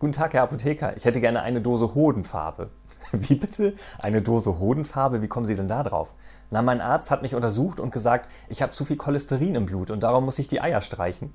Guten Tag, Herr Apotheker. Ich hätte gerne eine Dose Hodenfarbe. Wie bitte? Eine Dose Hodenfarbe? Wie kommen Sie denn da drauf? Na, mein Arzt hat mich untersucht und gesagt, ich habe zu viel Cholesterin im Blut und darum muss ich die Eier streichen.